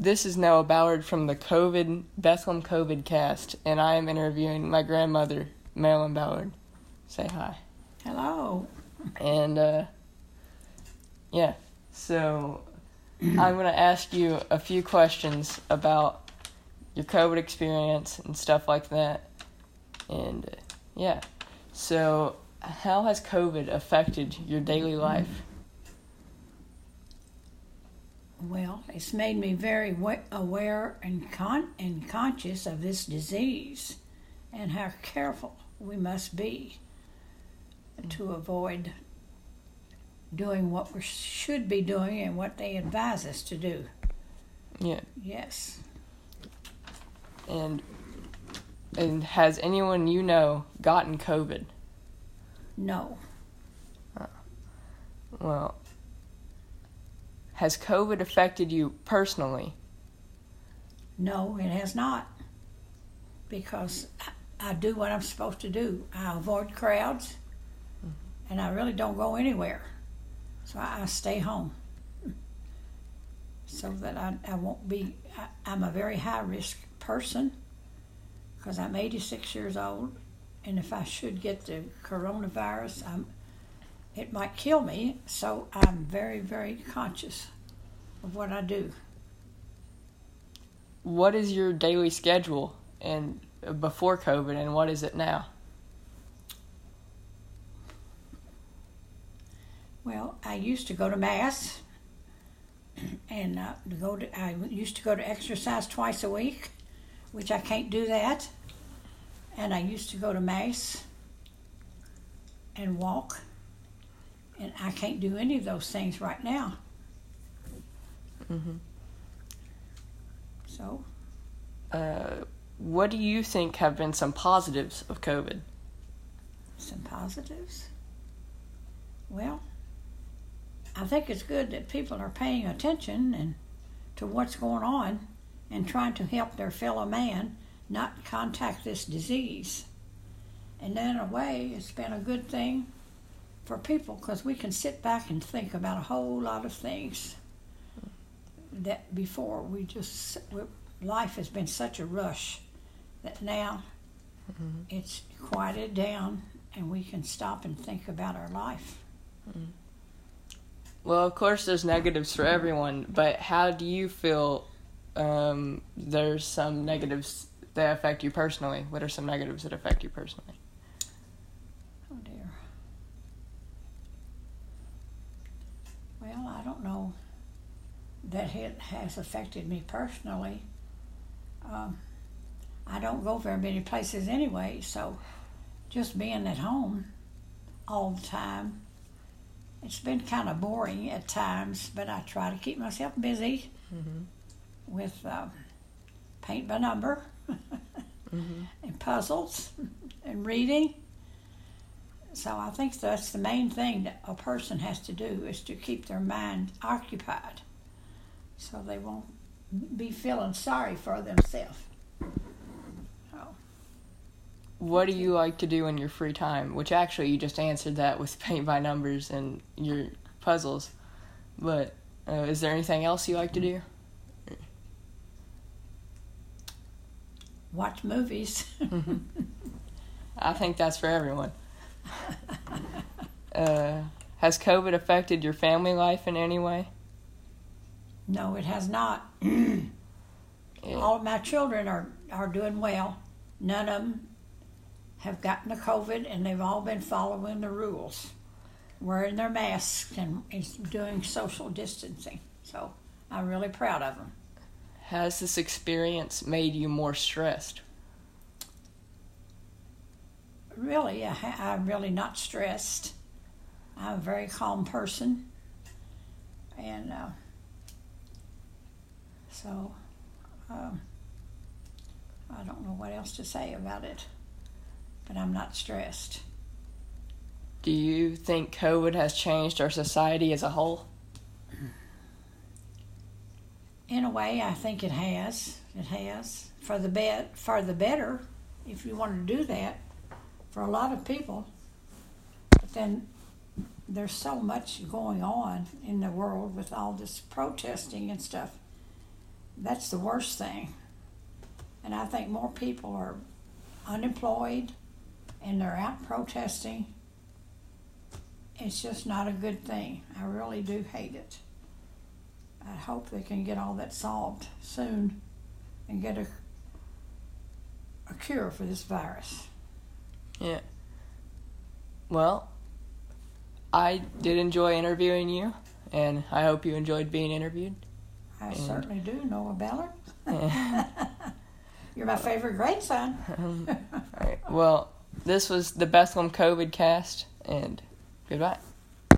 This is Noah Ballard from the COVID Bethlehem COVID cast, and I am interviewing my grandmother, Marilyn Ballard. Say hi. Hello. And uh, yeah, so I'm gonna ask you a few questions about your COVID experience and stuff like that. And uh, yeah, so how has COVID affected your daily life? Well, it's made me very aware and con- and conscious of this disease and how careful we must be to avoid doing what we should be doing and what they advise us to do. Yeah, Yes. and and has anyone you know gotten COVID? No. Well, has COVID affected you personally? No, it has not. Because I, do what I'm supposed to do. I avoid crowds and I really don't go anywhere. So I, stay home. So that I, I won't be, I, I'm a very high risk person because I'm 86 years old. And if I should get the coronavirus, I'm, it might kill me. So I'm very, very conscious of what I do. What is your daily schedule and before COVID, and what is it now? Well, I used to go to mass, and uh, go to. I used to go to exercise twice a week, which I can't do that. And I used to go to mass and walk, and I can't do any of those things right now. Mm-hmm. So, Uh, what do you think have been some positives of COVID? some positives. Well, I think it's good that people are paying attention and to what's going on and trying to help their fellow man not contact this disease. And then, in a way, it's been a good thing for people because we can sit back and think about a whole lot of things that before we just we, life has been such a rush that now it's quieted down and we can stop and think about our life. Well, of course, there's negatives for everyone, but how do you feel? Um, there's some negatives that affect you personally. What are some negatives that affect you personally? Well, I don't know that it has affected me personally. Um, I don't go very many places anyway, so just being at home all the time, it's been kind of boring at times, but I try to keep myself busy Mm-hmm. with uh, paint by number Mm-hmm. and puzzles and reading. So I think that's the main thing that a person has to do is to keep their mind occupied so they won't be feeling sorry for themselves. So, What do you like to do in your free time? Which actually, you just answered that with paint by numbers and your puzzles. But uh, is there anything else you like to do? watch movies. I think that's for everyone. Uh, has COVID affected your family life in any way? no, it has not. Yeah. All of my children are, are doing well. None of them have gotten the COVID, and they've all been following the rules, wearing their masks and, and doing social distancing. So I'm really proud of them. Has this experience made you more stressed? Really, I, I'm really not stressed. I'm a very calm person, and uh, so um, I don't know what else to say about it. But I'm not stressed. Do you think COVID has changed our society as a whole? In a way, I think it has. It has for the bet for the better, if you want to do that, for a lot of people. But then there's so much going on in the world with all this protesting and stuff that's the worst thing. And I think more people are unemployed and they're out protesting. It's just not a good thing. I really do hate it. I hope they can get all that solved soon and get a, a cure for this virus. Yeah. Well, I did enjoy interviewing you, and I hope you enjoyed being interviewed. I And- certainly do, Noah Ballard. Yeah. You're my favorite grandson. All right. Well, this was the Bethlehem COVID cast, and goodbye.